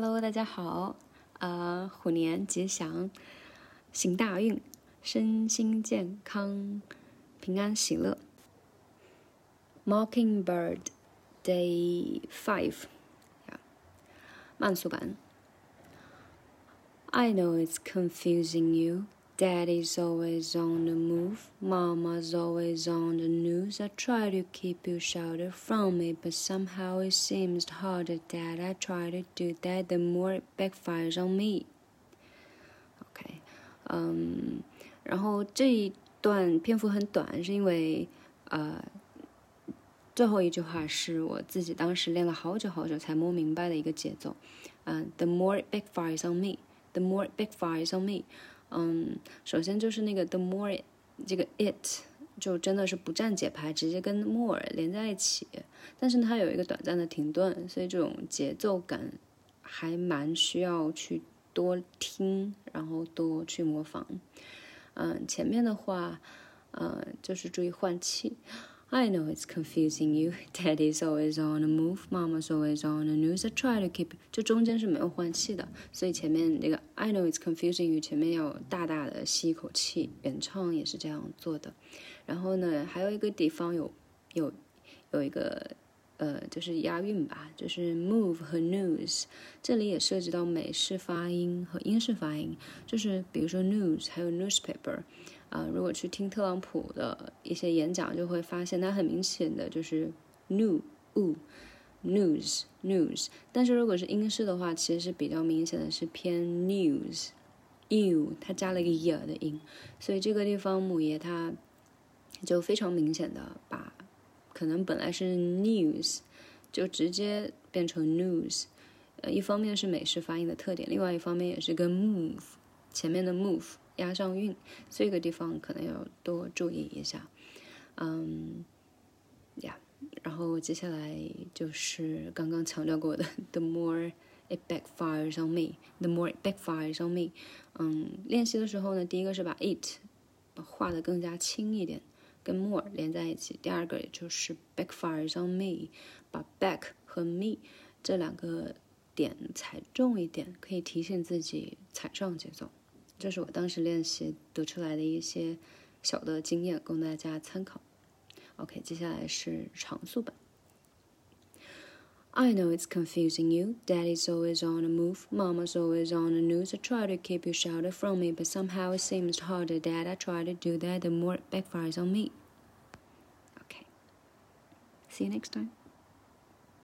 Hello，大家好，呃，虎年吉祥，行大运，身心健康，平安喜乐。Mockingbird Day Five，慢速版。I know it's confusing you. Daddy's always on the move, Mama's always on the news. I try to keep you sheltered from me, but somehow it seems harder that I try to do that, the more it backfires on me. OK，嗯，然后这一段篇幅很短，是因为呃，最后一句话是我自己当时练了好久好久才摸明白的一个节奏。嗯，the more it backfires on me, the more it backfires on me。 嗯，首先就是那个 the more 这个 it 就真的是不占节拍，直接跟 more 连在一起。但是它有一个短暂的停顿，所以这种节奏感还蛮需要去多听，然后多去模仿。嗯，前面的话，嗯，就是注意换气。I know it's confusing you. Daddy's always on the move, Mama's always on the news. I try to keep 这中间是没有换气的，所以前面那个 I know it's confusing you 前面要大大的吸一口气，原唱也是这样做的。然后呢，还有一个地方有有有一个呃，就是押韵吧，就是 move 和 news，这里也涉及到美式发音和英式发音，就是比如说 news 还有 newspaper。啊，如果去听特朗普的一些演讲，就会发现他很明显的就是 new u news news，但是如果是英式的话，其实是比较明显的是偏 news u，它加了一个 e 的音，所以这个地方母爷他就非常明显的把可能本来是 news 就直接变成 news，呃，一方面是美式发音的特点，另外一方面也是跟 move 前面的 move。押上韵，这个地方可能要多注意一下。嗯，呀，然后接下来就是刚刚强调过的，the more it backfires on me，the more it backfires on me。嗯，练习的时候呢，第一个是把 it 画的更加轻一点，跟 more 连在一起。第二个也就是 backfires on me，把 back 和 me 这两个点踩重一点，可以提醒自己踩上节奏。这是我当时练习得出来的一些小的经验，供大家参考。OK，接下来是长速版。I know it's confusing you. Daddy's always on the move. Mama's always on the news. I try to keep you sheltered from me, but somehow it seems harder that I try to do that, the more it backfires on me. Okay. See you next time.